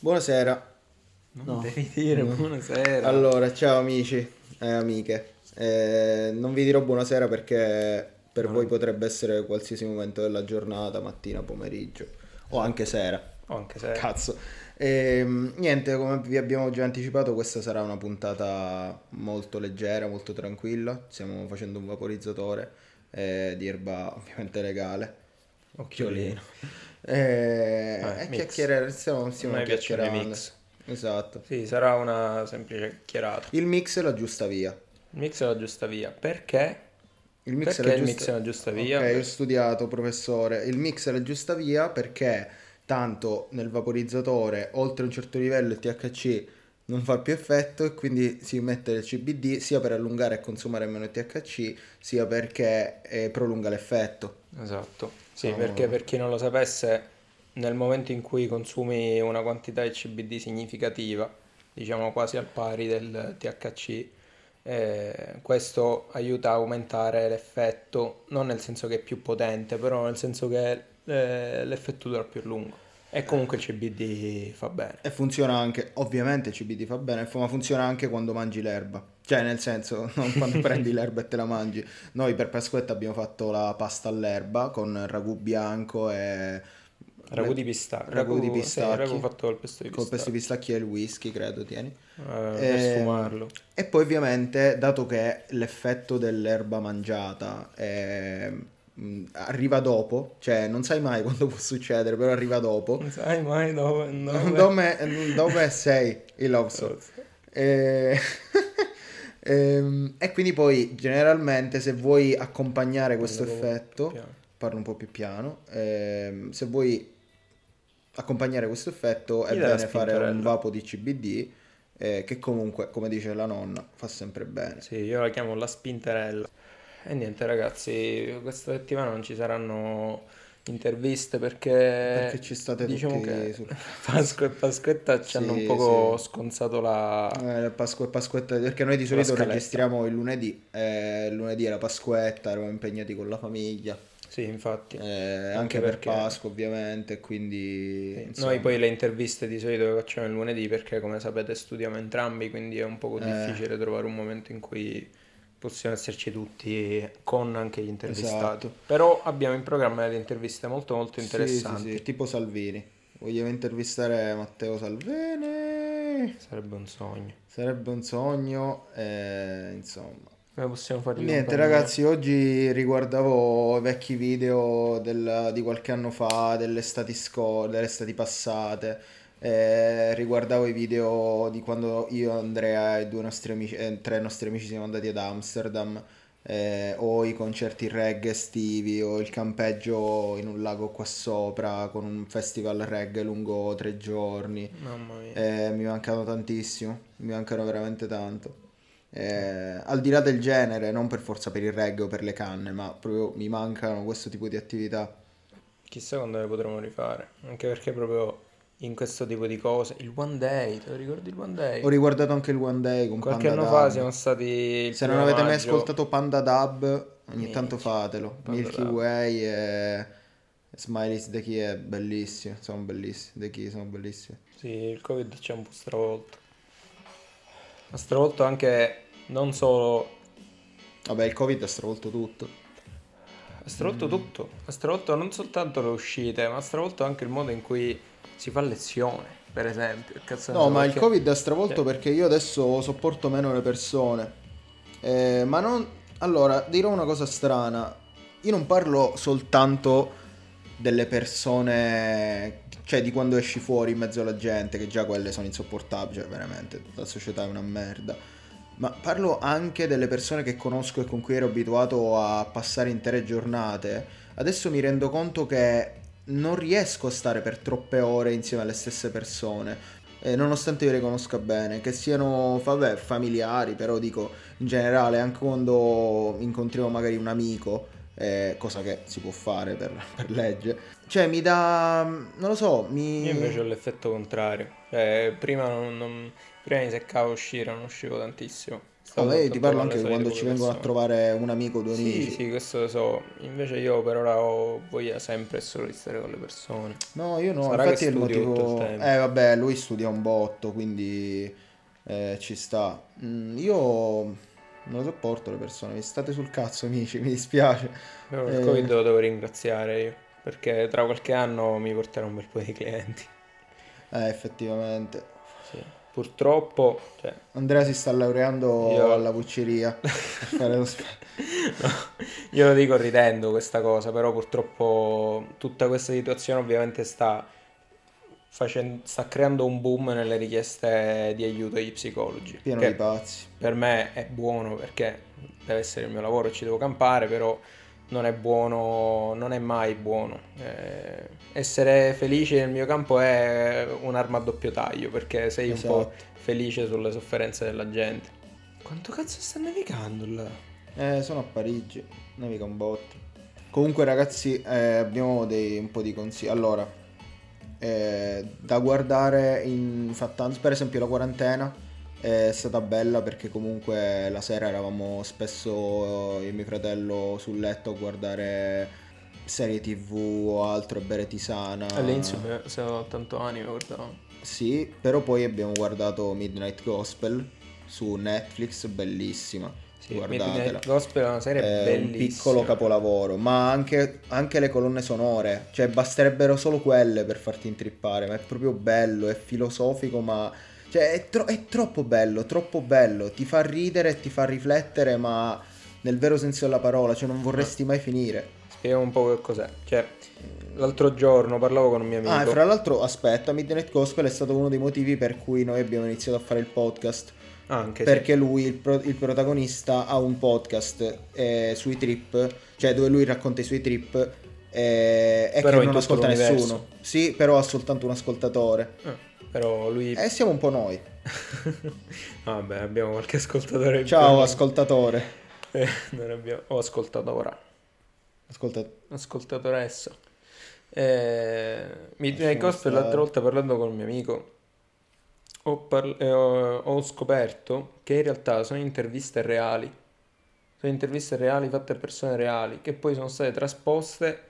Buonasera. Non No. devi dire No. buonasera. Allora, ciao amici e amiche. Eh, non vi dirò buonasera perché per No. voi potrebbe essere qualsiasi momento della giornata, mattina, pomeriggio o anche sera. O anche se... Cazzo. Ehm, niente, come vi abbiamo già anticipato, questa sarà una puntata molto leggera, molto tranquilla. Stiamo facendo un vaporizzatore eh, di erba ovviamente legale. Occhiolino. Eh, Eh, e mix. chiacchierare, stiamo, stiamo A chiacchierando. mix. Esatto. Sì, sarà una semplice chiacchierata. Il mix è la giusta via. Il mix è la giusta via. Perché? Il mix Perché è la il giusta... mix è la giusta via? Ok, ho studiato, professore. Il mix è la giusta via perché tanto nel vaporizzatore, oltre un certo livello, il THC non fa più effetto e quindi si mette il CBD sia per allungare e consumare meno THC, sia perché eh, prolunga l'effetto. Esatto. Sì, Siamo- perché per chi non lo sapesse, nel momento in cui consumi una quantità di CBD significativa, diciamo quasi al pari del THC, eh, questo aiuta a aumentare l'effetto, non nel senso che è più potente, però nel senso che eh, l'effetto dura più a lungo. E comunque il CBD fa bene. E funziona anche, ovviamente il CBD fa bene, ma funziona anche quando mangi l'erba. Cioè, nel senso, non quando prendi l'erba e te la mangi. Noi per Pasquetta abbiamo fatto la pasta all'erba con ragù bianco e... Ragù di pistacchi. Ragù di pistacchi. ragù fatto col pesto di Col pesto pistacchi. di pistacchi e il whisky, credo, tieni. Eh, per Ehm, sfumarlo. E poi ovviamente, dato che l'effetto dell'erba mangiata è- mh, arriva dopo, cioè non sai mai quando può succedere, però arriva dopo. Non sai mai dove... dove- Dove, dove sei il Lobso? E... ehm, e quindi poi generalmente se vuoi accompagnare questo Parlo effetto, parlo un po' più piano, ehm, se vuoi accompagnare questo effetto è la bene fare un vapo di CBD eh, che comunque, come dice la nonna, fa sempre bene. Sì, io la chiamo la spinterella. E niente ragazzi, questa settimana non ci saranno interviste perché, Perché ci state diciamo tutti che sul- Pasqua e Pasquetta ci hanno Sì, un poco sì. sconzato la... Eh, Pasqua e Pasquetta, perché noi di solito registriamo il lunedì, eh, il lunedì la Pasquetta, eravamo impegnati con la famiglia. Sì, infatti. Eh, anche, per perché- Pasqua ovviamente, quindi Sì, insomma, Noi poi le interviste di solito le facciamo il lunedì perché come sapete studiamo entrambi, quindi è un poco Eh. difficile trovare un momento in cui possiamo esserci tutti con anche gli intervistati. Esatto. Però abbiamo in programma delle interviste molto molto sì, interessanti. sì, sì, tipo Salvini. Vogliamo intervistare Matteo Salvini? Sarebbe un sogno. Sarebbe un sogno, eh, insomma. Come possiamo fargli Niente ragazzi, oggi riguardavo vecchi video del- di qualche anno fa, delle estati, sco- delle estati passate, eh, riguardavo i video di quando io, Andrea e due nostri amici, eh, tre nostri amici siamo andati ad Amsterdam, eh, o i concerti reggae estivi, o il campeggio in un lago qua sopra con un festival reggae lungo tre giorni. Mamma mia. Eh, mi mancano tantissimo, mi mancano veramente tanto. Eh, al di là del genere, non per forza per il reggae o per le canne, ma proprio mi mancano questo tipo di attività. Chissà quando le potremo rifare. Anche perché proprio in questo tipo di cose. Il One Day, te lo ricordi il One Day? Ho riguardato anche il One Day con Qualche Panda anno fa Dub. siamo stati. Se non avete mai maggio- ascoltato Panda Dub, ogni Minchia, tanto fatelo. Panda Milky Dub. Way e Smileys The Key è bellissimo, sono bellissimi, The Key sono bellissimi. Sì, il Covid ci ha un po' stravolto. Ha stravolto anche non solo. Vabbè, il Covid ha stravolto tutto. Ha stravolto tutto. Ha stravolto non soltanto le uscite, ma ha stravolto anche il modo in cui si fa lezione, per esempio. No, ma il perché- Covid ha stravolto Cioè- perché io adesso sopporto meno le persone. Eh, ma non... Allora, dirò una cosa strana. Io non parlo soltanto delle persone, cioè di quando esci fuori in mezzo alla gente, che già quelle sono insopportabili, cioè veramente, la società è una merda. Ma parlo anche delle persone che conosco e con cui ero abituato a passare intere giornate. Adesso mi rendo conto che non riesco a stare per troppe ore insieme alle stesse persone. Eh, nonostante io le conosca bene, che siano vabbè, familiari, però dico in generale, anche quando incontriamo magari un amico, eh, cosa che si può fare per, per legge, cioè mi dà, non lo so, mi... Io invece ho l'effetto contrario. Cioè, prima non, non- prima mi seccava uscire, non uscivo tantissimo. Tutto ti parlo anche quando ci vengono a trovare un amico o due Sì, amici. sì, questo lo so. Invece io per ora ho voglia sempre e solo di stare con le persone. No, io no, Sarà infatti è il motivo... il tempo. Eh vabbè, lui studia un botto, quindi eh, ci sta. Mm, io non lo sopporto le persone, mi state sul cazzo amici, mi dispiace. Però il Eh. Covid lo devo ringraziare io, perché tra qualche anno mi porterò un bel po' di clienti. Eh, effettivamente. Purtroppo, cioè, Andrea si sta laureando Io- alla fare lo sp- io lo dico ridendo questa cosa, però purtroppo tutta questa situazione ovviamente sta, facen- sta creando un boom nelle richieste di aiuto agli psicologi. Pieno di pazzi. per me è buono perché deve essere il mio lavoro e ci devo campare, però non è buono, non è mai buono. Eh, essere felice nel mio campo è un'arma a doppio taglio perché sei un po' Esatto. felice sulle sofferenze della gente. Quanto cazzo sta nevicando là? Eh, sono a Parigi, nevica un botto. Comunque ragazzi, eh, abbiamo dei, un po' di consigli. Allora, eh, da guardare in fattanza, per esempio la quarantena è stata bella perché comunque la sera eravamo spesso io e mio fratello sul letto a guardare serie tv o altro e bere tisana. All'inizio avevo tanto anime guardavo. Sì, però poi abbiamo guardato Midnight Gospel su Netflix, bellissima. Sì, Guardatela. Midnight Gospel è una serie È un bellissima. piccolo capolavoro, ma anche, anche le colonne sonore, cioè basterebbero solo quelle per farti intrippare, ma è proprio bello, è filosofico, ma cioè, è, tro- è troppo bello, troppo bello, ti fa ridere ti fa riflettere, ma nel vero senso della parola, cioè non vorresti mai finire. Spieghiamo un po' che cos'è. Cioè, l'altro giorno parlavo con un mio amico. Ah, e fra l'altro, aspetta, Midnight Gospel è stato uno dei motivi per cui noi abbiamo iniziato a fare il podcast. Ah, anche sì. Perché lui, il, pro- il protagonista, ha un podcast eh, sui trip, cioè dove lui racconta i suoi trip eh, e che non ascolta nessuno. Sì, però ha soltanto un ascoltatore. Ah, però lui... E siamo un po' noi. Vabbè, abbiamo qualche ascoltatore in Ciao più. ascoltatore. Eh, non abbiamo... O ascoltatora. Ascolta... Ascoltatoressa. Eh, Lasciamo Gospel stare. l'altra volta parlando con un mio amico ho, parl- eh, ho- ho scoperto che in realtà sono interviste reali. Sono interviste reali fatte a persone reali che poi sono state trasposte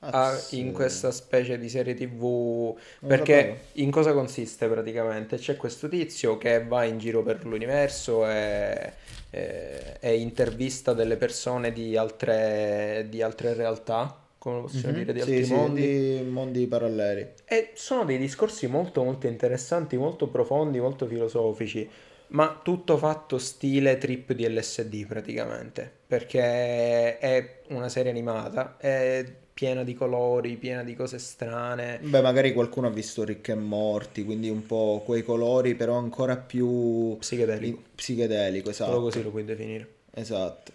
Ah, sì. in questa specie di serie TV. Perché in cosa consiste praticamente? C'è questo tizio che va in giro per l'universo e, e- e intervista delle persone di altre, di altre realtà, come possiamo Mhm, dire, di sì, altri sì, mondi. di mondi paralleli. E sono dei discorsi molto molto interessanti, molto profondi, molto filosofici, ma tutto fatto stile trip di LSD praticamente, perché è una serie animata, è piena di colori, piena di cose strane. Beh, magari qualcuno ha visto Rick e Morty, quindi un po' quei colori, però ancora più Psichedelico, psichedelico, solo esatto. così lo puoi definire. Esatto.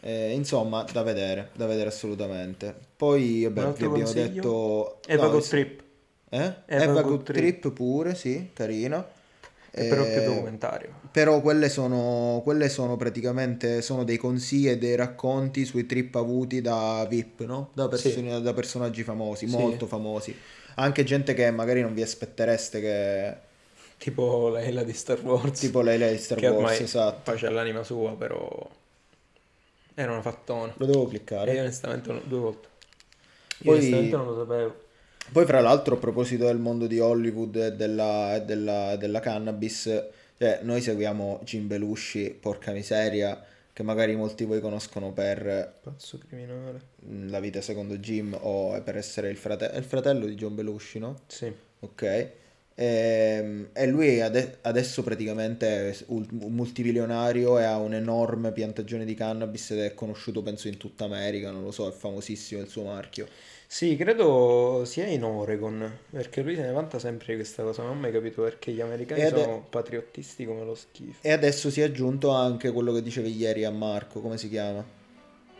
Eh, insomma, da vedere, da vedere assolutamente. Poi, vabbè, vi abbiamo consiglio? detto... Eva no, Good. Trip, Eh? Eva Eva Good Good Trip. Trip pure, sì, carina. È però più Eh, documentario. Però quelle sono, quelle sono praticamente sono dei consigli e dei racconti sui trip avuti da VIP, no? Da, persone- da personaggi famosi, Sì. molto famosi. Anche gente che magari non vi aspettereste che... Tipo Leila di Star Wars, Tipo lei, lei di Star che Wars, esatto. faccia l'anima sua, però era una fattona. Lo devo E io cliccare. onestamente non- due volte. Io Poi- onestamente non lo sapevo. Poi, fra l'altro, a proposito del mondo di Hollywood e della, e della- della cannabis, cioè, noi seguiamo Jim Belushi, porca miseria, che magari molti di voi conoscono per Pazzo criminale. mm, La vita secondo Jim o per essere il, frate- il fratello di John Belushi, no? Sì. Ok. Ehm, E, lui ade- adesso praticamente è un multimilionario e ha un'enorme piantagione di cannabis ed è conosciuto penso in tutta America, non lo so, è famosissimo il suo marchio. Sì, credo sia in Oregon, perché lui se ne vanta sempre di questa cosa, non ho mai capito perché gli americani è- sono patriottisti come lo schifo. E adesso si è aggiunto anche quello che dicevi ieri a Marco, come si chiama?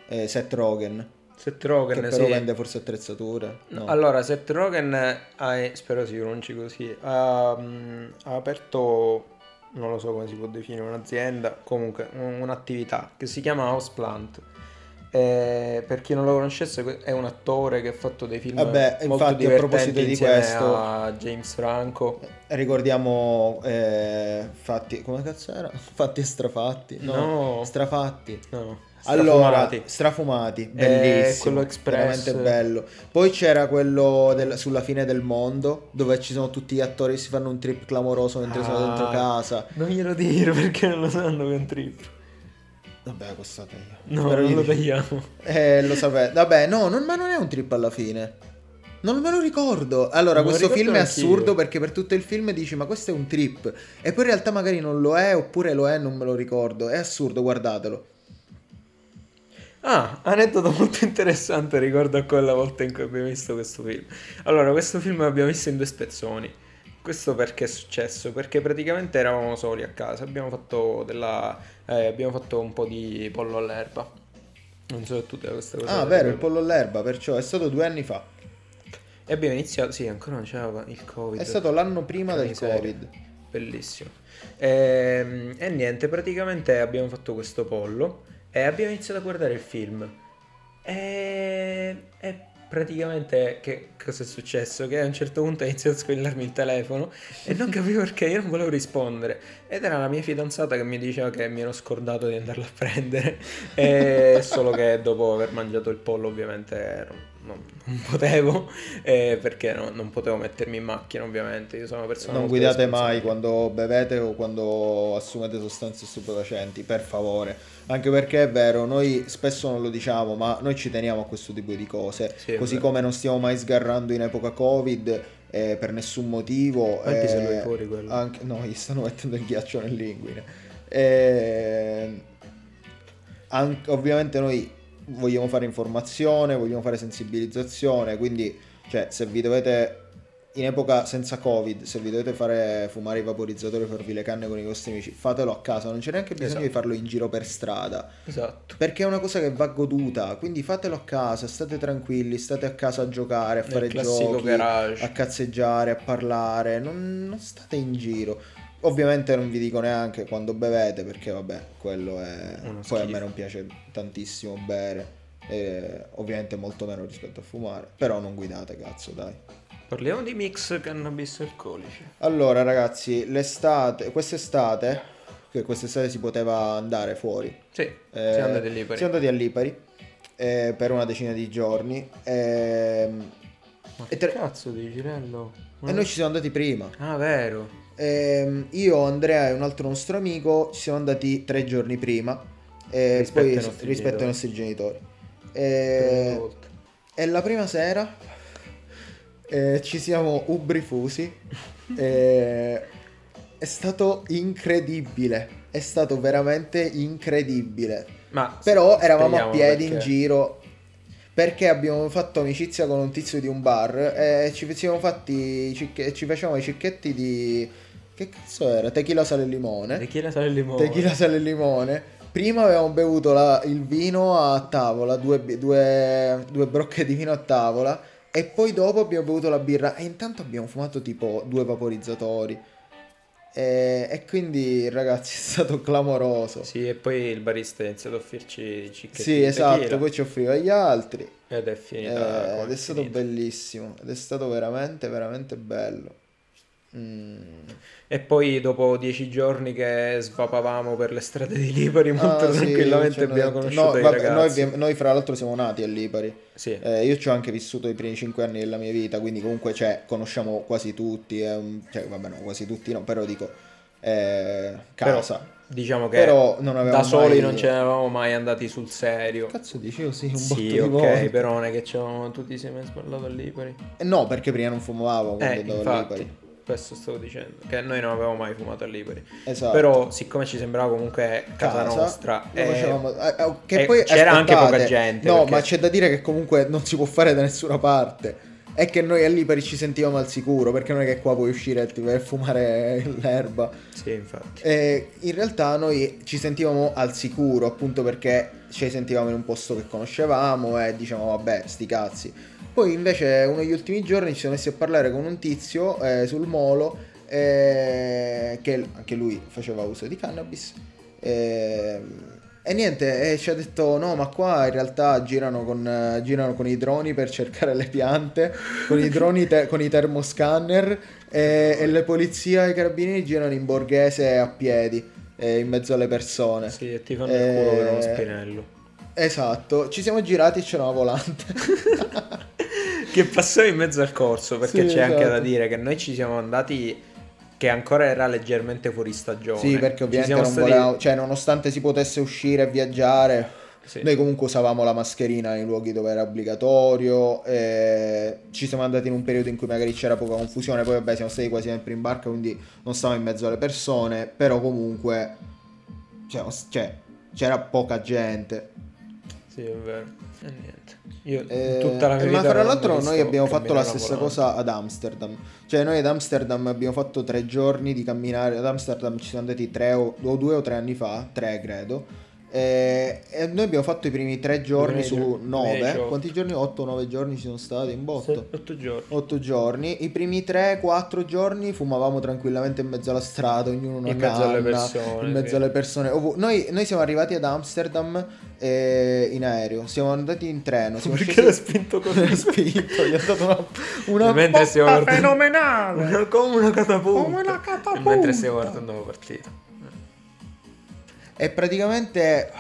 Eh, Seth Rogen, Seth che Rogen, però sì. vende forse attrezzature. No. Allora, Seth Rogen ha, spero si pronunci così, ha, mm, ha aperto, non lo so come si può definire, un'azienda, comunque un- un'attività che si chiama Houseplant. Eh, per chi non lo conoscesse, è un attore che ha fatto dei film Vabbè, molto infatti, a proposito di questo- a James Franco. Ricordiamo eh, fatti, come cazzo era? Fatti e strafatti? No. strafatti. No, Allora, strafumati. strafumati, Eh, bellissimo. quello Express. Veramente bello. Poi c'era quello del- sulla fine del mondo, dove ci sono tutti gli attori che si fanno un trip clamoroso mentre sono Ah. dentro casa. Non glielo dire perché non lo sanno che è un trip. Vabbè, questo taglio. No, Però non lo tagliamo. Eh, lo sapete. Vabbè, no, non- ma non è un trip alla fine. Non me lo ricordo. Allora, Non questo ricordo film è assurdo perché per tutto il film dici, ma questo è un trip. E poi in realtà magari non lo è, oppure lo è, non me lo ricordo. È assurdo, guardatelo. Ah, aneddoto molto interessante ricordo a quella volta in cui abbiamo visto questo film. Allora, questo film l'abbiamo visto in due spezzoni. Questo perché è successo? Perché praticamente eravamo soli a casa, abbiamo fatto, della, eh, abbiamo fatto un po' di pollo all'erba. Non so se tu te questa cosa. Ah, vero, il pollo all'erba, perciò è stato due anni fa. E abbiamo iniziato, sì, ancora non c'era il Covid. È stato l'anno prima del miseria. Covid. Bellissimo. Ehm, E, niente, praticamente abbiamo fatto questo pollo e abbiamo iniziato a guardare il film. E, e praticamente che cosa è successo? Che a un certo punto ha iniziato a squillarmi il telefono e non capivo perché io non volevo rispondere. Ed era la mia fidanzata che mi diceva che mi ero scordato di andarla a prendere. E solo che dopo aver mangiato il pollo ovviamente non, non- non potevo eh, perché no- non potevo mettermi in macchina ovviamente. Io sono una persona Non guidate mai quando bevete o quando assumete sostanze stupefacenti, per favore. Anche perché è vero, noi spesso non lo diciamo, ma noi ci teniamo a questo tipo di cose. Sì, è Così come non stiamo mai sgarrando in epoca Covid eh, per nessun motivo. Quanti se lo eh, hai fuori quello? Anche, no, gli stanno mettendo il ghiaccio nell'inguine. Eh, anche- ovviamente noi vogliamo fare informazione, vogliamo fare sensibilizzazione, quindi cioè, se vi dovete in epoca senza covid, se vi dovete fare fumare i vaporizzatori, farvi le canne con i vostri amici, fatelo a casa, non c'è neanche bisogno Esatto. di farlo in giro per strada. Esatto. Perché è una cosa che va goduta, quindi fatelo a casa, state tranquilli, state a casa a giocare, a fare giochi, garage. a cazzeggiare, a parlare, non, non state in giro. Ovviamente non vi dico neanche quando bevete, perché vabbè, quello è... Uno Poi a me non piace tantissimo bere, e ovviamente molto meno rispetto a fumare, però non guidate, cazzo, dai. Parliamo di mix cannabis alcolici. Allora ragazzi, l'estate, quest'estate, che quest'estate si poteva andare fuori, Sì, eh, siamo andati lì per Siamo andati a Lipari eh, per una decina di giorni ehm, Ma e che tre- cazzo di Girello? e noi ci siamo andati prima. Ah, vero. Ehm, io, Andrea e un altro nostro amico ci siamo andati tre giorni prima eh, Rispetto poi- ai nostri rispetto ai genitori. nostri genitori. Eh, e la prima sera eh, ci siamo ubrifusi. eh, è stato incredibile. È stato veramente incredibile. Ma Però eravamo a piedi in perché. giro perché abbiamo fatto amicizia con un tizio di un bar e ci siamo fatti i cicche- ci facevamo i cicchetti di che cazzo era? Tequila sale e limone. Tequila sale e limone. Tequila sale e limone. Prima avevamo bevuto la- il vino a tavola, due, due- due brocche di vino a tavola e poi dopo abbiamo bevuto la birra e intanto abbiamo fumato tipo due vaporizzatori. E, e quindi ragazzi è stato clamoroso. Sì, e poi il barista ha iniziato a offrirci i cicchetti Sì, esatto, tequila poi ci offriva gli altri ed è eh, finita come ed è stato finita. bellissimo, ed è stato veramente, veramente bello. Mm. E poi dopo dieci giorni che svapavamo per le strade di Lipari molto Ah, sì, tranquillamente ci hanno abbiamo conosciuto no, i vabbè, noi, noi fra l'altro siamo nati a Lipari. Sì, Eh, io ci ho anche vissuto i primi cinque anni della mia vita, quindi comunque cioè, conosciamo quasi tutti, un- cioè, vabbè no, quasi tutti no, però dico eh, Però, casa. diciamo che Però avevamo da soli mai- non ce ne eravamo mai andati sul serio. Cazzo dicevo sì, un Sì, botto di ok, volte. però non è che c'avevamo tu ti sei mai sballato a Lipari. Eh, no, perché prima non fumavo quando Eh, andavo a infatti, Lipari. Questo stavo dicendo, che noi non avevamo mai fumato a Lipari. Esatto. Però siccome ci sembrava comunque casa, nostra, lo eh, facevamo- eh, eh, che e poi c'era anche poca gente, No, perché- ma c'è da dire che comunque non si può fare da nessuna parte. È che noi a Lipari ci sentivamo al sicuro, perché non è che qua puoi uscire per fumare l'erba. sì, infatti. E in realtà noi ci sentivamo al sicuro, appunto perché ci sentivamo in un posto che conoscevamo e diciamo vabbè, sti cazzi. Poi invece uno degli ultimi giorni ci siamo messi a parlare con un tizio eh, sul molo eh, che anche lui faceva uso di cannabis. eh, E niente, e ci ha detto no, ma qua in realtà girano con, eh, girano con i droni per cercare le piante, con i droni, te- con i termoscanner e, le polizie e i carabinieri girano in borghese a piedi, eh, in mezzo alle persone. Sì, e ti fanno il culo per uno Eh, spinello. Esatto, ci siamo girati e c'era una volante. che passò in mezzo al corso, perché Sì, c'è anche da esatto. dire che noi ci siamo andati che ancora era leggermente fuori stagione. Sì, perché Ci ovviamente siamo non stati- volevamo, cioè nonostante si potesse uscire e viaggiare, Sì. noi comunque usavamo la mascherina nei luoghi dove era obbligatorio, e ci siamo andati in un periodo in cui magari c'era poca confusione, poi vabbè siamo stati quasi sempre in barca, quindi non stavamo in mezzo alle persone, però comunque cioè, cioè, c'era poca gente. Sì, è vero. E niente. Io Eh, tutta la mia ma fra l'altro noi abbiamo fatto la stessa volante. cosa ad Amsterdam. Cioè noi ad Amsterdam abbiamo fatto tre giorni di camminare. Ad Amsterdam ci siamo andati tre o, o due o tre anni fa, tre credo. E, e noi abbiamo fatto i primi tre giorni Primi su nove. gio- Quanti giorni? Otto o nove giorni ci sono stati in botto. Otto giorni. Otto giorni. I primi tre, quattro giorni fumavamo tranquillamente in mezzo alla strada, ognuno una In mezzo alle canna, persone, in mezzo sì. alle persone. Noi, noi siamo arrivati ad Amsterdam eh, in aereo, siamo andati in treno. Siamo Perché scesi- l'ha spinto così? l'ha spinto, gli ha dato una, una Mentre stiamo fenomenale. Una- come una catapulta. Come una catapulta. Mentre stiamo guardando la partita. E praticamente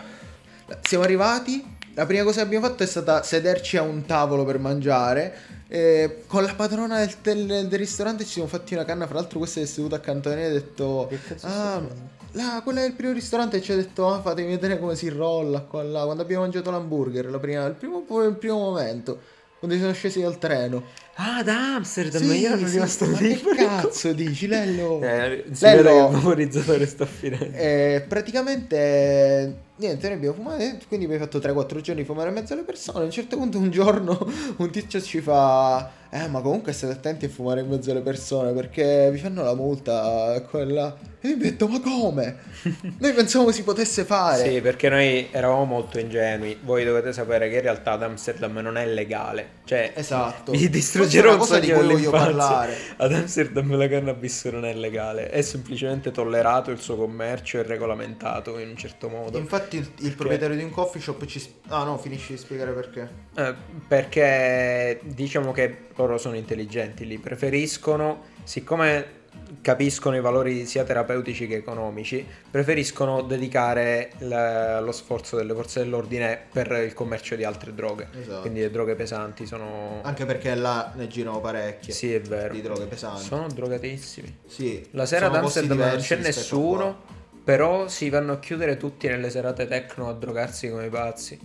siamo arrivati. La prima cosa che abbiamo fatto è stata sederci a un tavolo per mangiare. e con la padrona del, del- del ristorante ci siamo fatti una canna. Fra l'altro, questa è seduta accanto a noi e ha detto: Ah, stai facendo?" là, quello è il primo ristorante. E ci ha detto: ah, fatemi vedere come si rolla qua là. Quando abbiamo mangiato l'hamburger, la prima- il, primo, il primo momento, quando siamo scesi dal treno. Ah, da Amsterdam, Sì, io ero sì, rimasto ma lì. che cazzo dici, Lello? Eh, Lello- che il memorizzatore sta finendo. E praticamente niente, noi abbiamo fumato, quindi abbiamo fatto 3-4 giorni di fumare in mezzo alle persone. A un certo punto un giorno un tizio ci fa "Eh, ma comunque state attenti a fumare in mezzo alle persone perché vi fanno la multa quella". E io mi ho detto "Ma come?". Noi pensavamo si potesse fare. Sì, perché noi eravamo molto ingenui. Voi dovete sapere che in realtà ad Amsterdam non è legale. Cioè, Esatto. vi distruggerò un cosa di cui voglio parlare. Ad Amsterdam la cannabis non è legale, è semplicemente tollerato il suo commercio e regolamentato in un certo modo. Infatti il, il proprietario di un coffee shop ci Ah no, finisci di spiegare perché. Eh, perché diciamo che loro sono intelligenti, li preferiscono, siccome capiscono i valori sia terapeutici che economici, preferiscono dedicare la- lo sforzo delle forze dell'ordine per il commercio di altre droghe. Esatto. Quindi le droghe pesanti sono... Anche perché là ne girano parecchie. Sì, è vero. Di droghe pesanti. Sono drogatissimi. Sì. La sera ad Amsterdam non c'è nessuno. Però si vanno a chiudere tutti nelle serate techno a drogarsi come i pazzi.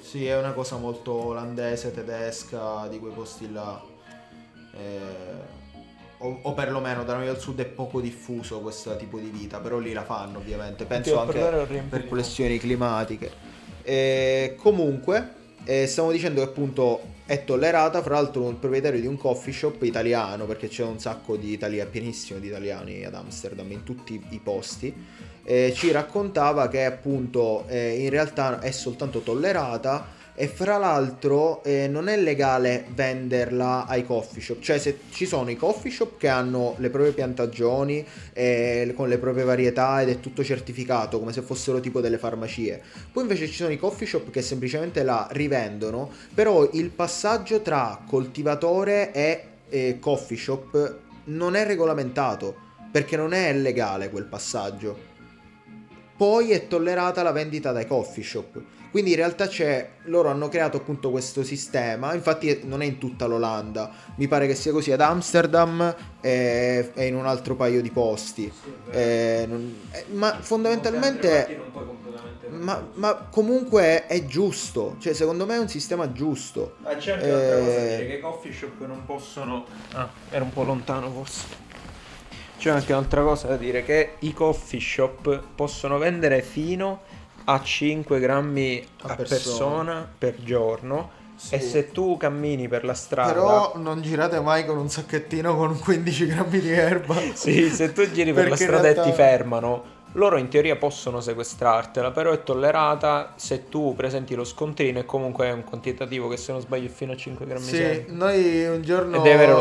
Sì, è una cosa molto olandese, tedesca, di quei posti là. Eh, o, o perlomeno da noi al sud è poco diffuso questo tipo di vita, però lì la fanno ovviamente. Penso anche per questioni climatiche. E comunque, eh, stiamo dicendo che appunto è tollerata, fra l'altro il proprietario di un coffee shop italiano, perché c'è un sacco di italiani, pienissimo di italiani ad Amsterdam, in tutti i posti, eh, ci raccontava che appunto eh, in realtà è soltanto tollerata e fra l'altro eh, non è legale venderla ai coffee shop, cioè se ci sono i coffee shop che hanno le proprie piantagioni eh, con le proprie varietà ed è tutto certificato come se fossero tipo delle farmacie, poi invece ci sono i coffee shop che semplicemente la rivendono, però il passaggio tra coltivatore e eh, coffee shop non è regolamentato perché non è legale quel passaggio. Poi è tollerata la vendita dai coffee shop. Quindi in realtà c'è, loro hanno creato appunto questo sistema, infatti non è in tutta l'Olanda, mi pare che sia così ad Amsterdam e, e in un altro paio di posti. Eh, non- eh, ma fondamentalmente... Ma, ma comunque è giusto, cioè secondo me è un sistema giusto. Ah, c'è anche Eh, un'altra cosa da dire, che i coffee shop non possono... Ah, era un po' lontano forse. C'è anche un'altra cosa da dire, che i coffee shop possono vendere fino a 5 grammi A a, persona. persona. per giorno. Sì. E se tu cammini per la strada... Però non girate mai con un sacchettino con 15 grammi di erba. Sì, se tu giri per la strada realtà- e ti fermano, loro in teoria possono sequestrartela, però è tollerata se tu presenti lo scontrino e comunque è un quantitativo che se non sbaglio è fino a 5 grammi Sì, sempre. noi un giorno abbiamo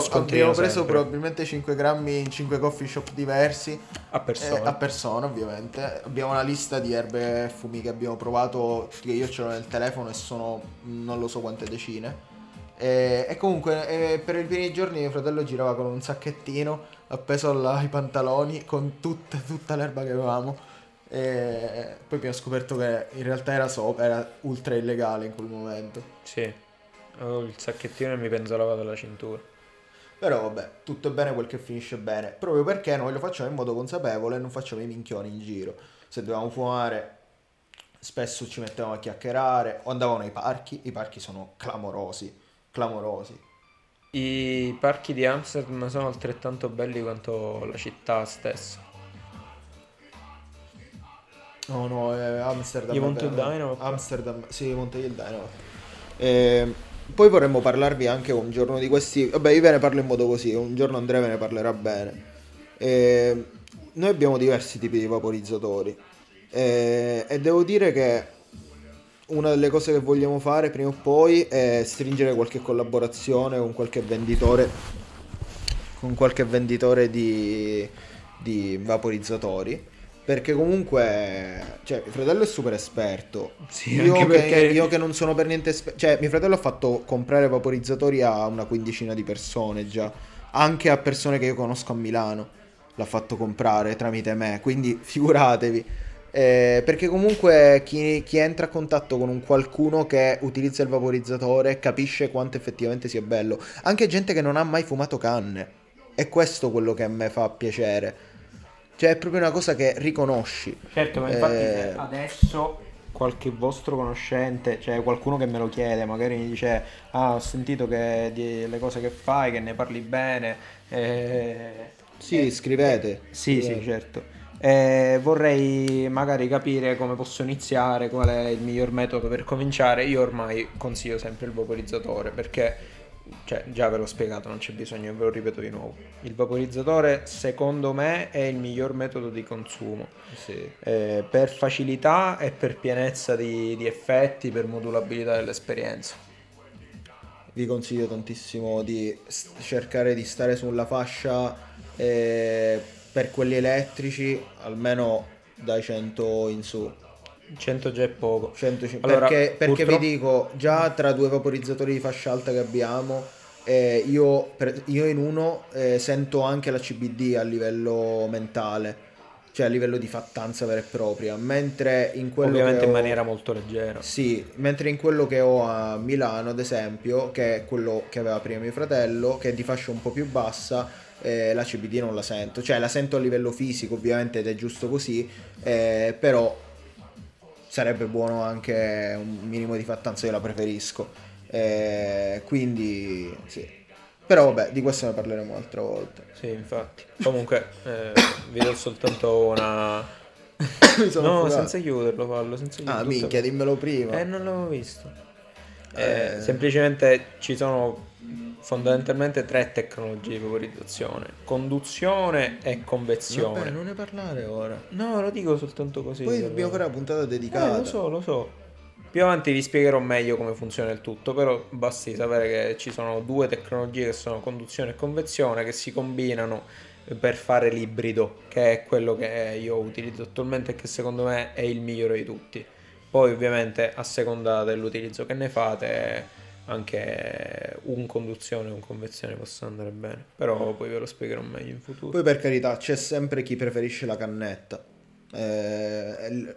preso sempre. probabilmente 5 grammi in 5 coffee shop diversi. A persona. Eh, a persona ovviamente. Abbiamo una lista di erbe e fumi che abbiamo provato, che io ce l'ho nel telefono e sono non lo so quante decine. E, e comunque eh, per i primi giorni mio fratello girava con un sacchettino appeso alla- ai pantaloni con tutta, tutta l'erba che avevamo. E poi abbiamo scoperto che in realtà era sopra, era ultra illegale in quel momento. Sì. Ho il sacchettino e mi penzolava dalla cintura. Però vabbè, tutto è bene quel che finisce bene. Proprio perché noi lo facciamo in modo consapevole e non facciamo i minchioni in giro. Se dovevamo fumare, spesso ci mettevamo a chiacchierare o andavamo nei parchi. I parchi sono clamorosi, clamorosi. I parchi di Amsterdam sono altrettanto belli quanto la città stessa. No, no, eh, Amsterdam. I è Monte. Dynamo? Amsterdam, sì, Monte Dynamo. Eh, poi vorremmo parlarvi anche un giorno di questi. Vabbè, io ve ne parlo in modo così, un giorno Andrea ve ne parlerà bene. Eh, noi abbiamo diversi tipi di vaporizzatori. Eh, e devo dire che una delle cose che vogliamo fare prima o poi è stringere qualche collaborazione con qualche venditore. Con qualche venditore di, di vaporizzatori. Perché comunque, cioè, mio fratello è super esperto. Sì, io, che, perché- io che non sono per niente esperto. Cioè, mio fratello ha fatto comprare vaporizzatori a una quindicina di persone già. Anche a persone che io conosco a Milano. L'ha fatto comprare tramite me. Quindi figuratevi. Eh, perché comunque chi, chi entra a contatto con un qualcuno che utilizza il vaporizzatore capisce quanto effettivamente sia bello. Anche gente che non ha mai fumato canne. È questo quello che a me fa piacere. Cioè, è proprio una cosa che riconosci. Certo, ma infatti Eh, adesso qualche vostro conoscente, cioè qualcuno che me lo chiede, magari mi dice, ah, ho sentito che di- le cose che fai, che ne parli bene. eh, Sì, eh, scrivete. Sì, sì, certo. Eh, vorrei magari capire come posso iniziare, qual è il miglior metodo per cominciare. Io ormai consiglio sempre il vaporizzatore perché, cioè, già ve l'ho spiegato, non c'è bisogno, ve lo ripeto di nuovo. Il vaporizzatore, secondo me, è il miglior metodo di consumo. Sì. Eh, per facilità e per pienezza di, di effetti, per modulabilità dell'esperienza. Vi consiglio tantissimo di cercare di stare sulla fascia eh, per quelli elettrici, almeno dai 100 in su. 100 già è poco. 150 Allora, perché perché purtroppo- vi dico, già tra due vaporizzatori di fascia alta che abbiamo, eh, io, per- io in uno eh, sento anche la CBD a livello mentale, cioè a livello di fattanza vera e propria, mentre in quello Ovviamente che in ho- maniera molto leggera. Sì, mentre in quello che ho a Milano, ad esempio, che è quello che aveva prima mio fratello, che è di fascia un po' più bassa, eh, la CBD non la sento. Cioè, la sento a livello fisico, ovviamente, ed è giusto così, eh, però sarebbe buono anche un minimo di fattanza, io la preferisco. Eh, quindi, sì. Però vabbè, di questo ne parleremo un'altra volta. Sì, infatti. Comunque, eh, vi do soltanto una... No, affogato. senza chiuderlo, fallo, senza Ah, chiuderlo. minchia, dimmelo prima. Eh, non l'avevo visto. Eh, Eh. Semplicemente ci sono fondamentalmente tre tecnologie di vaporizzazione. Conduzione e convezione. Vabbè, non ne parlare ora. No, lo dico soltanto così. Poi dobbiamo fare una puntata Eh, dedicata. lo so, lo so. Più avanti vi spiegherò meglio come funziona il tutto, però basti sapere che ci sono due tecnologie che sono conduzione e convezione che si combinano per fare l'ibrido, che è quello che io utilizzo attualmente e che secondo me è il migliore di tutti. Poi ovviamente a seconda dell'utilizzo che ne fate anche un conduzione e un convezione possono andare bene, però poi ve lo spiegherò meglio in futuro. Poi per carità, c'è sempre chi preferisce la cannetta. Eh,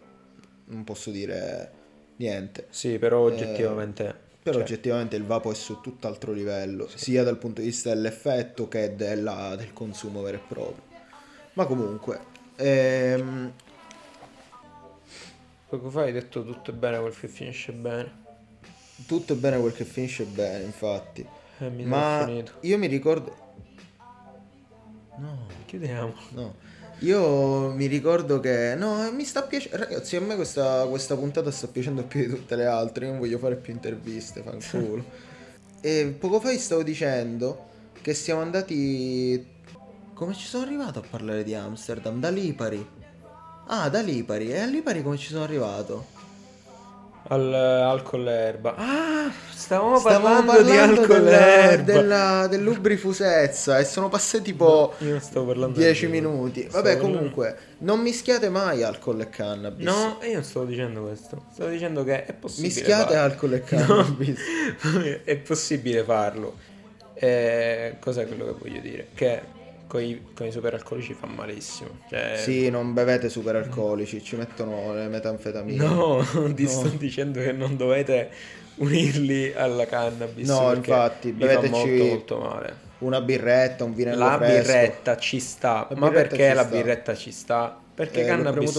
non posso dire niente. Sì, però oggettivamente... Però cioè, oggettivamente il vapo è su tutt'altro livello, sia dal punto di vista dell'effetto che della- del consumo vero e proprio. Ma comunque, ehm, Poco fa hai detto tutto è bene quel che finisce bene. Tutto è bene quel che finisce bene, infatti. E mi Ma io mi ricordo... No, Chiudiamo. No, io mi ricordo che... No, mi sta piacendo... Ragazzi, a me questa, questa puntata sta piacendo più di tutte le altre, io non voglio fare più interviste, fanculo. e poco fa stavo dicendo che siamo andati... Come ci sono arrivato a parlare di Amsterdam? Da Lipari. Ah, da Lipari. E a Lipari come ci sono arrivato? Al alcol e erba. Ah, stavamo, Stavamo parlando, di alcol e della, erba. della- dell'ubrifusezza e sono passati tipo Io non stavo parlando 10 di- minuti. stavo Vabbè, parlando- comunque, non mischiate mai alcol e cannabis. No, io non stavo dicendo questo. Stavo dicendo che è possibile. Mischiate farlo. alcol e cannabis. è possibile farlo. Eh, cos'è quello che voglio dire? Che con i, con i superalcolici fa malissimo. Cioè, Sì, non bevete superalcolici, ci mettono le metanfetamine. No, ti No. sto dicendo che non dovete unirli alla cannabis. No, infatti, beveteci- molto molto male. Una birretta, un vinello La fresco. birretta ci sta, La ma birretta perché ci la sta. birretta ci sta? Perché Eh, cannabis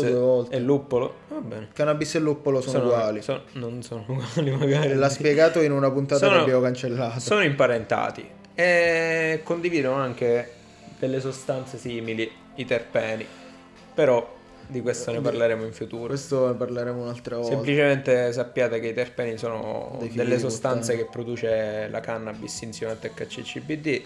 e luppolo? Va bene. Cannabis e luppolo sono, uguali. sono- non sono uguali magari. L'ha spiegato in una puntata Sono- che abbiamo cancellato. Sono imparentati e condividono anche delle sostanze simili, i terpeni. Però di questo ne parleremo in futuro. Questo ne parleremo un'altra volta. Semplicemente sappiate che i terpeni sono delle sostanze che produce la cannabis insieme a THC CBD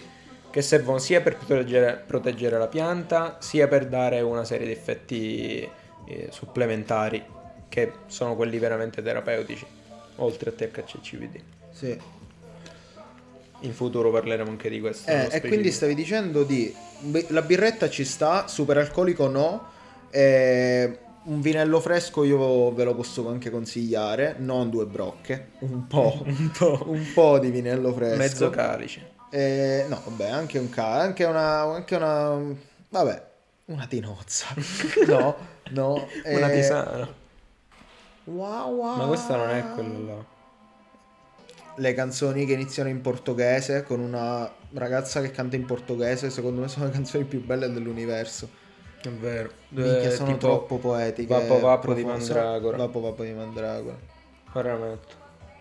che servono sia per proteggere, proteggere la pianta sia per dare una serie di effetti eh, supplementari che sono quelli veramente terapeutici oltre a THC e CBD. Sì. In futuro parleremo anche di questo. Eh, e quindi stavi dicendo di la birretta ci sta, superalcolico no. eh, un vinello fresco io ve lo posso anche consigliare, non due brocche, un po', un po' un po' di vinello fresco. mezzo calice. Eh, no, vabbè, anche un ca, anche una, anche una, vabbè, una tinozza. no, no. Una tisana. wow, wow. Ma questa non è quello là. Le canzoni che iniziano in portoghese con una ragazza che canta in portoghese, secondo me sono le canzoni più belle dell'universo. È vero. Minchia, Eh, sono tipo troppo poetiche. Vapo Vapo di. Mandragora. Vapo Vapo di Mandragora. Veramente.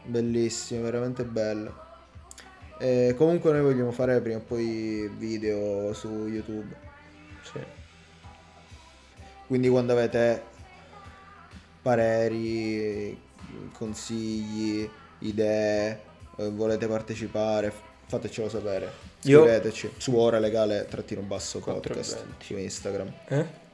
Bellissime, veramente belle. Eh, comunque noi vogliamo fare prima o poi video su YouTube. Sì. Quindi quando avete pareri, consigli, idee, eh, volete partecipare, fatecelo sapere. Io- Scriveteci su ora legale trattino basso podcast 420. su Instagram. Eh?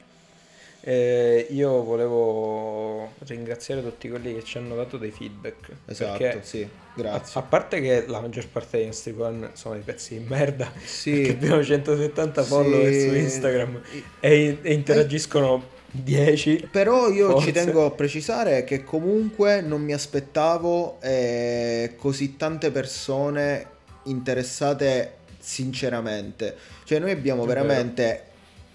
Eh, io volevo ringraziare tutti quelli che ci hanno dato dei feedback. Esatto, Perché sì, a, grazie. a parte che la maggior parte dei nostri fan sono dei pezzi di merda, Sì. abbiamo 170 follower Sì. su Instagram e, e interagiscono 10. Però io Forse. ci tengo a precisare che comunque non mi aspettavo eh, così tante persone interessate sinceramente. Cioè noi abbiamo veramente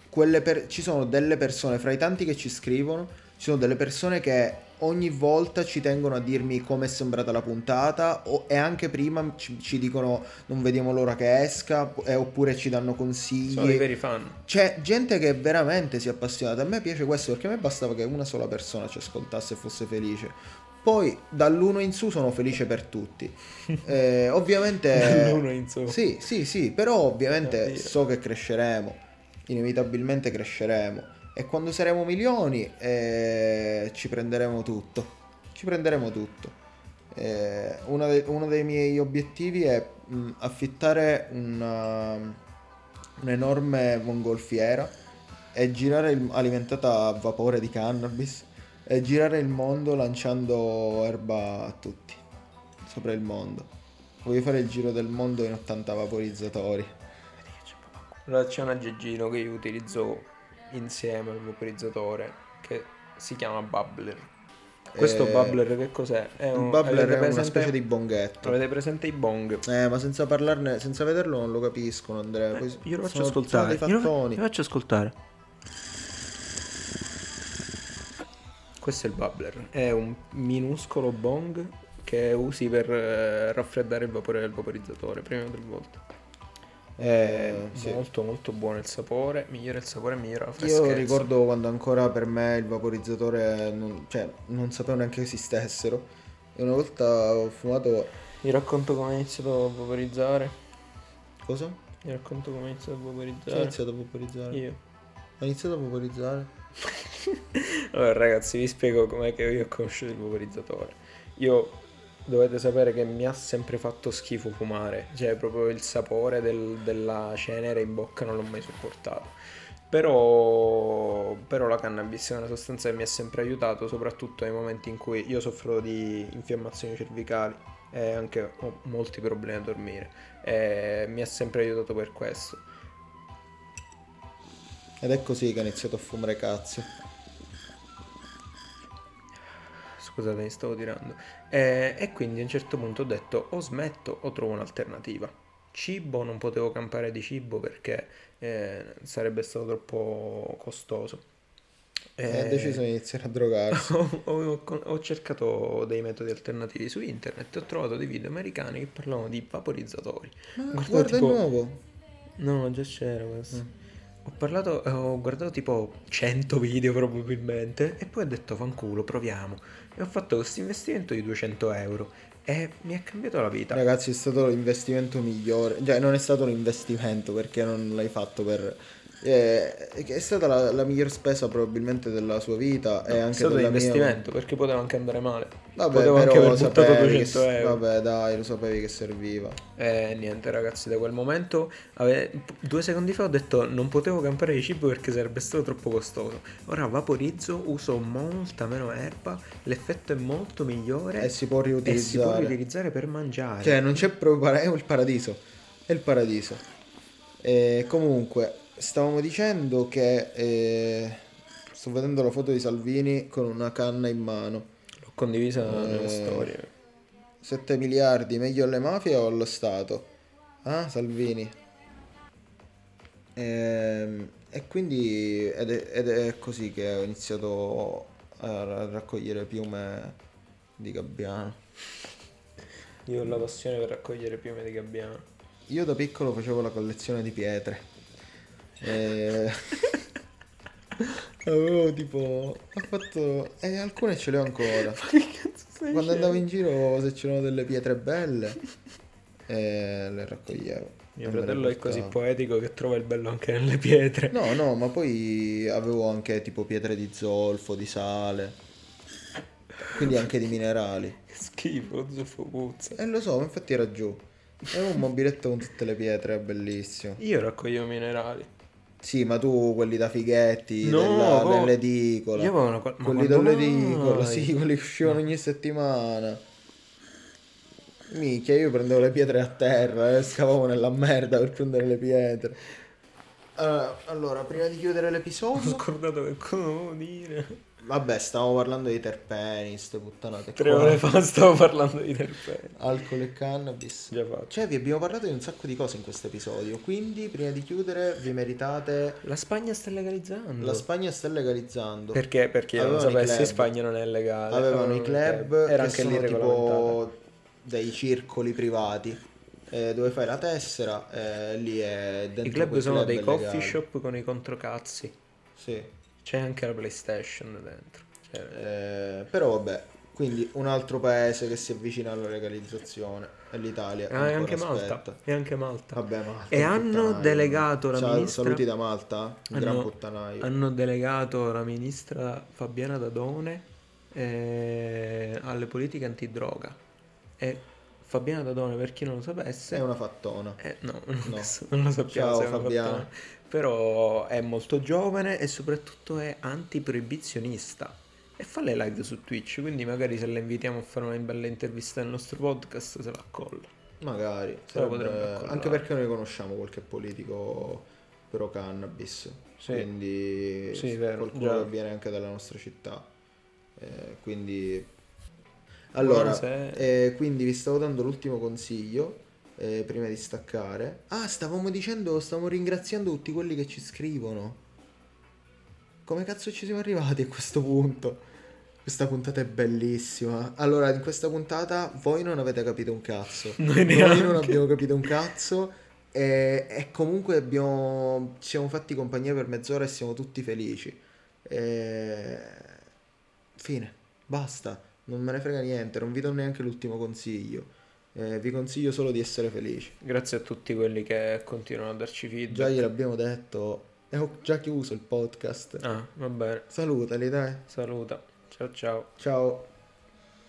quelle per- ci sono delle persone fra i tanti che ci scrivono, ci sono delle persone che ogni volta ci tengono a dirmi come è sembrata la puntata o- e anche prima ci, ci dicono non vediamo l'ora che esca eh, oppure ci danno consigli. Sono dei veri fan. C'è gente che veramente si è appassionata. A me piace questo perché a me bastava che una sola persona ci ascoltasse e fosse felice. Poi dall'uno in su sono felice per tutti. Eh, ovviamente. Dall'uno in su. Sì, sì, sì, però ovviamente so che cresceremo. Inevitabilmente cresceremo. E quando saremo milioni eh, ci prenderemo tutto. Ci prenderemo tutto. Eh, de- uno dei miei obiettivi è mh, affittare una, un'enorme mongolfiera e girare il- alimentata a vapore di cannabis e girare il mondo lanciando erba a tutti sopra il mondo. Voglio fare il giro del mondo in 80 vaporizzatori. Allora c'è un aggeggino che io utilizzo insieme al vaporizzatore che si chiama Bubbler. Questo Eh, Bubbler che cos'è? È Il un, bubbler è una presente- specie di bonghetto. Avete presente i bong? Eh, ma senza parlarne, senza vederlo non lo capiscono, Andrea. Poi io lo faccio sono- ascoltare. Io lo- lo faccio ascoltare. Questo è il bubbler, è un minuscolo bong che usi per eh, raffreddare il vapore del vaporizzatore prima del volta. È Eh, sì. molto molto buono il sapore, migliora il sapore e migliora la freschezza. Io ricordo quando ancora per me il vaporizzatore, non, cioè, non sapevo neanche che esistessero. E una volta ho fumato. Vi racconto come ho iniziato a vaporizzare. Cosa? Vi racconto come ho iniziato a Chi ha vaporizzare. iniziato a vaporizzare? Io. Ha iniziato a vaporizzare? Allora ragazzi vi spiego com'è che io ho conosciuto il vaporizzatore. Io dovete sapere che mi ha sempre fatto schifo fumare, cioè proprio il sapore del- della cenere in bocca non l'ho mai sopportato. Però, però la cannabis è una sostanza che mi ha sempre aiutato, soprattutto nei momenti in cui io soffro di infiammazioni cervicali e anche ho molti problemi a dormire. E mi ha sempre aiutato per questo. Ed è così che ho iniziato a fumare cazzo. Scusate, stavo tirando. E, e quindi a un certo punto ho detto o smetto o trovo un'alternativa. Cibo, non potevo campare di cibo perché eh, sarebbe stato troppo costoso. E ha deciso di iniziare a drogarsi. ho, ho- ho cercato dei metodi alternativi su internet ho trovato dei video americani che parlavano di vaporizzatori. Ma Guarda, guarda tipo- il nuovo. No, già c'era questo. Mm. Ho parlato, eh, ho guardato tipo 100 video probabilmente e poi ho detto fanculo, proviamo. E ho fatto questo investimento di 200 euro e mi ha cambiato la vita. Ragazzi, è stato l'investimento migliore. Cioè, non è stato un investimento perché non l'hai fatto per. eh, è stata la, la miglior spesa probabilmente della sua vita e è anche stato un della mia. investimento perché poteva anche andare male. Vabbè, Potevo anche aver buttato sapevi 200 che, euro. Vabbè, dai, lo sapevi che serviva. E niente ragazzi, da quel momento, ave- due secondi fa ho detto non potevo campare di cibo perché sarebbe stato troppo costoso. Ora vaporizzo, uso molta meno erba, l'effetto è molto migliore E si può e si può riutilizzare. riutilizzare per mangiare. Cioè, non c'è proprio para- è il paradiso. È il paradiso. E comunque, stavamo dicendo che eh, sto vedendo la foto di Salvini con una canna in mano. Condivisa nelle Eh, storie. 7 miliardi meglio alle mafie o allo Stato? Ah, Salvini. Ehm, E, quindi ed è, ed è così che ho iniziato a ra- raccogliere piume di gabbiano. Io ho la passione per raccogliere piume di gabbiano. Io da piccolo facevo la collezione di pietre. E... Avevo tipo... Ho fatto... E alcune ce le ho ancora. Che cazzo stai Quando andavo in giro se c'erano delle pietre belle eh, le raccoglievo. Mio E fratello è così poetico che trova il bello anche nelle pietre. No, no, ma poi avevo anche tipo pietre di zolfo, di sale. Quindi anche di minerali. Che schifo, lo zolfo puzza. E lo so, ma infatti era giù. Avevo un mobiletto con tutte le pietre, bellissimo. Io raccoglievo minerali. Sì, ma tu quelli da fighetti, No, della- co- dell'edicola. Io avevo una co- Quelli dell'edicola, mai? sì, quelli che uscivano ogni settimana. Minchia, io prendevo le pietre a terra e scavavo nella merda per prendere le pietre. Allora, allora, prima di chiudere Ho l'episodio... scordato che cosa dovevo dire. Vabbè, stavamo parlando di terpeni, ste puttanate Tre ore fa stavo parlando di terpeni. Alcol e cannabis. Già fatto. Cioè, vi abbiamo parlato di un sacco di cose in questo episodio. Quindi, prima di chiudere, vi meritate. La Spagna sta legalizzando. La Spagna sta legalizzando. Perché? Perché non Avevano i sapessi, in club. Spagna non è legale. Avevano i club Era che anche lì tipo dei circoli privati eh, dove fai la tessera. eh, lì è dentro I club sono dei è coffee shop con i controcazzi. Sì. C'è anche la PlayStation dentro. Cioè, Eh, però vabbè, quindi un altro paese che si avvicina alla legalizzazione è l'Italia. Ah, e anche Malta. E anche Malta. Vabbè, Malta. E hanno puttanaio. delegato la Ciao, ministra- Saluti da Malta, un gran Hanno- puttanaio. Hanno delegato la ministra Fabiana Dadone eh, alle politiche antidroga. E Fabiana Dadone, per chi non lo sapesse, È una fattona. eh, no, No. non lo sappiamo. Ciao, Fabiana. fattona. Però è molto giovane e soprattutto è antiproibizionista. E fa le live su Twitch, quindi magari se la invitiamo a fare una bella intervista nel nostro podcast se la accolla. Magari. Se sarebbe-. Anche perché noi conosciamo qualche politico pro cannabis. Sì. Quindi Sì, vero, qualcuno già. che viene anche dalla nostra città. Eh, quindi... Allora, Buonasera. eh, quindi vi stavo dando l'ultimo consiglio. Eh, prima di staccare. Ah, stavamo dicendo, stavamo ringraziando tutti quelli che ci scrivono. Come cazzo ci siamo arrivati a questo punto? Questa puntata è bellissima. Allora, in questa puntata voi non avete capito un cazzo. Noi Noi non abbiamo capito un cazzo. E, e comunque abbiamo, ci siamo fatti compagnia per mezz'ora e siamo tutti felici. E... Fine, basta. Non me ne frega niente. Non vi do neanche l'ultimo consiglio. Eh, vi consiglio solo di essere felici. Grazie a tutti quelli che continuano a darci feedback. Già gliel'abbiamo detto. E ho già chiuso il podcast. Ah, va bene. Salutali, dai. Saluta. Ciao ciao. Ciao.